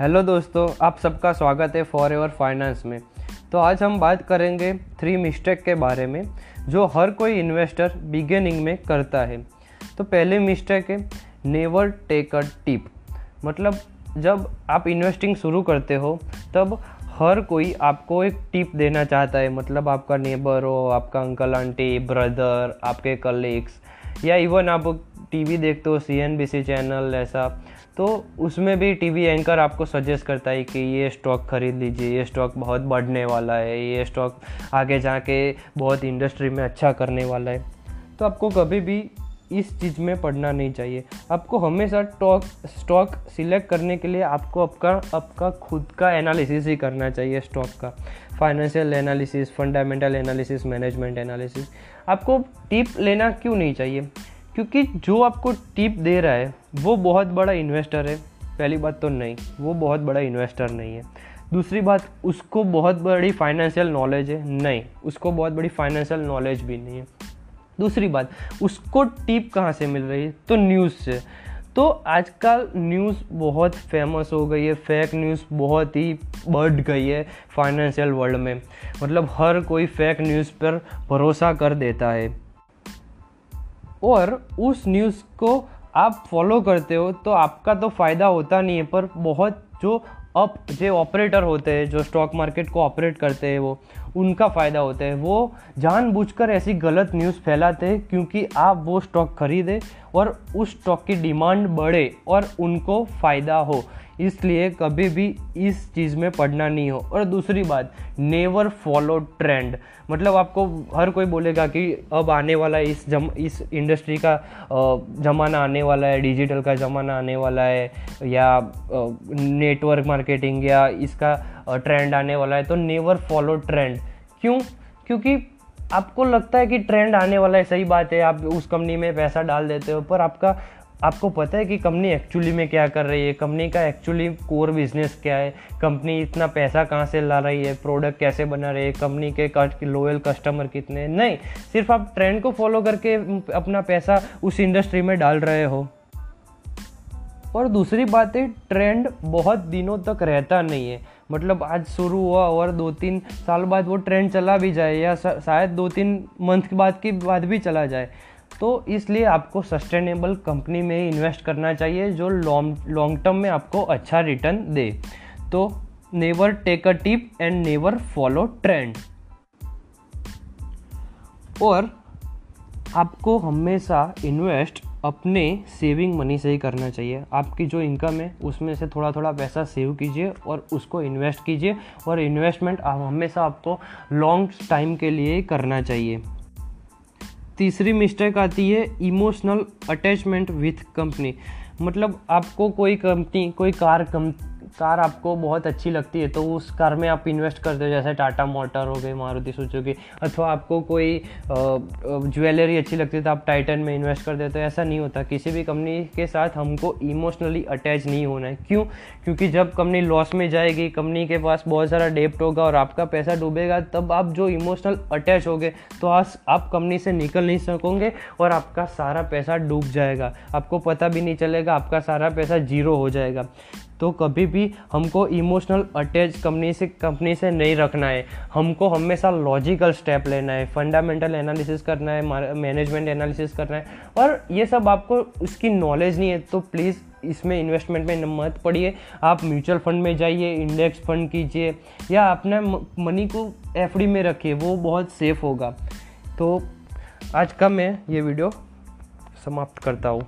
Hello दोस्तों, आप सबका स्वागत है फॉर एवर फाइनेंस में। तो आज हम बात करेंगे थ्री मिस्टेक के बारे में, जो हर कोई इन्वेस्टर बिगेनिंग में करता है। तो पहले मिस्टेक है नेवर टेक अ टिप मतलब जब आप इन्वेस्टिंग शुरू करते हो, तब हर कोई आपको एक टिप देना चाहता है। मतलब आपका नेबर हो, आपका अंकल आंटी ब्रदर आपके कलीग्स या इवन आप टीवी देखते हो C N B C channel ऐसा तो उसमें भी टीवी एंकर आपको सजेस्ट करता है कि ये स्टॉक खरीद लीजिए, ये स्टॉक बहुत बढ़ने वाला है, ये स्टॉक आगे जाके बहुत इंडस्ट्री में अच्छा करने वाला है। तो आपको कभी भी इस चीज़ में पढ़ना नहीं चाहिए। आपको हमेशा स्टॉक स्टॉक सिलेक्ट करने के लिए आपको आपका आपका खुद का एनालिसिस ही करना चाहिए स्टॉक का। Financial analysis fundamental analysis management analysis आपको टिप लेना क्यों नहीं चाहिए? क्योंकि जो आपको टिप दे रहा है, वो बहुत बड़ा इन्वेस्टर है। पहली बात तो नहीं, वो बहुत बड़ा इन्वेस्टर नहीं है। दूसरी बात, उसको बहुत बड़ी फाइनेंशियल नॉलेज है। नहीं, उसको बहुत बड़ी फाइनेंशियल नॉलेज भी नहीं है। दूसरी बात, उसको टिप कहाँ से मिल रही है? तो न्यूज़ से। तो आजकल न्यूज़ बहुत फ़ेमस हो गई है। फेक न्यूज़ बहुत ही बढ़ गई है फाइनेंशियल वर्ल्ड में। मतलब हर कोई फेक न्यूज़ पर भरोसा कर देता है। और उस न्यूज़ को आप फॉलो करते हो तो आपका तो फ़ायदा होता नहीं है, पर बहुत जो अप जो ऑपरेटर होते हैं, जो स्टॉक मार्केट को ऑपरेट करते हैं वो, उनका फ़ायदा होता है। वो जानबूझकर ऐसी गलत न्यूज़ फैलाते हैं, क्योंकि आप वो स्टॉक खरीदें और उस स्टॉक की डिमांड बढ़े और उनको फ़ायदा हो। इसलिए कभी भी इस चीज़ में पढ़ना नहीं हो। और दूसरी बात नेवर फॉलो ट्रेंड मतलब आपको हर कोई बोलेगा कि अब आने वाला इस जम, इस इंडस्ट्री का ज़माना आने वाला है डिजिटल का ज़माना आने वाला है, या नेटवर्क मार्केटिंग या इसका ट्रेंड आने वाला है तो नेवर फॉलो ट्रेंड क्यों? क्योंकि आपको लगता है कि ट्रेंड आने वाला है, सही बात है, आप उस कंपनी में पैसा डाल देते हो, पर आपका आपको पता है कि कंपनी एक्चुअली में क्या कर रही है? कंपनी का एक्चुअली कोर बिज़नेस क्या है? कंपनी इतना पैसा कहाँ से ला रही है? प्रोडक्ट कैसे बना रही है? कंपनी के लोयल कस्टमर कितने नहीं, सिर्फ़ आप ट्रेंड को फॉलो करके अपना पैसा उस इंडस्ट्री में डाल रहे हो। और दूसरी बात है ट्रेंड बहुत दिनों तक रहता नहीं है। मतलब आज शुरू हुआ और दो तीन साल बाद वो ट्रेंड चला भी जाए या शायद दो तीन मंथ बाद के बाद भी चला जाए। तो इसलिए आपको सस्टेनेबल कंपनी में इन्वेस्ट करना चाहिए जो लॉन्ग लॉन्ग टर्म में आपको अच्छा रिटर्न दे। तो never take a tip and never follow trend और आपको हमेशा इन्वेस्ट अपने सेविंग मनी से ही करना चाहिए। आपकी जो इनकम है, उसमें से थोड़ा थोड़ा पैसा सेव कीजिए और उसको इन्वेस्ट कीजिए। और इन्वेस्टमेंट आप हमेशा आपको लॉन्ग टाइम के लिए करना चाहिए। तीसरी मिस्टेक आती है इमोशनल अटैचमेंट विथ कंपनी मतलब आपको कोई कंपनी कोई कार कम कार आपको बहुत अच्छी लगती है तो उस कार में आप इन्वेस्ट करते हो जैसे टाटा मोटर हो गई मारुति सुजुकी अथवा आपको कोई ज्वेलरी अच्छी लगती है तो आप टाइटन में इन्वेस्ट कर देते हो। ऐसा नहीं होता, किसी भी कंपनी के साथ हमको इमोशनली अटैच नहीं होना है। क्यों? क्योंकि जब कंपनी लॉस में जाएगी कंपनी के पास बहुत सारा डेप्ट होगा और आपका पैसा डूबेगा, तब आप जो इमोशनल अटैच हो गए तो आज आप कंपनी से निकल नहीं सकोगे और आपका सारा पैसा डूब जाएगा। आपको पता भी नहीं चलेगा, आपका सारा पैसा ज़ीरो हो जाएगा। तो कभी भी हमको इमोशनल अटैच कंपनी से कंपनी से नहीं रखना है। हमको हमेशा लॉजिकल स्टेप लेना है फंडामेंटल एनालिसिस करना है मैनेजमेंट एनालिसिस करना है। और ये सब आपको उसकी नॉलेज नहीं है तो प्लीज़ इसमें इन्वेस्टमेंट में मत पड़िए। आप म्यूचुअल फंड में जाइए इंडेक्स फंड कीजिए, या अपने मनी को एफडी में रखिए, वो बहुत सेफ़ होगा। तो आज का मैं ये वीडियो समाप्त करता हूँ।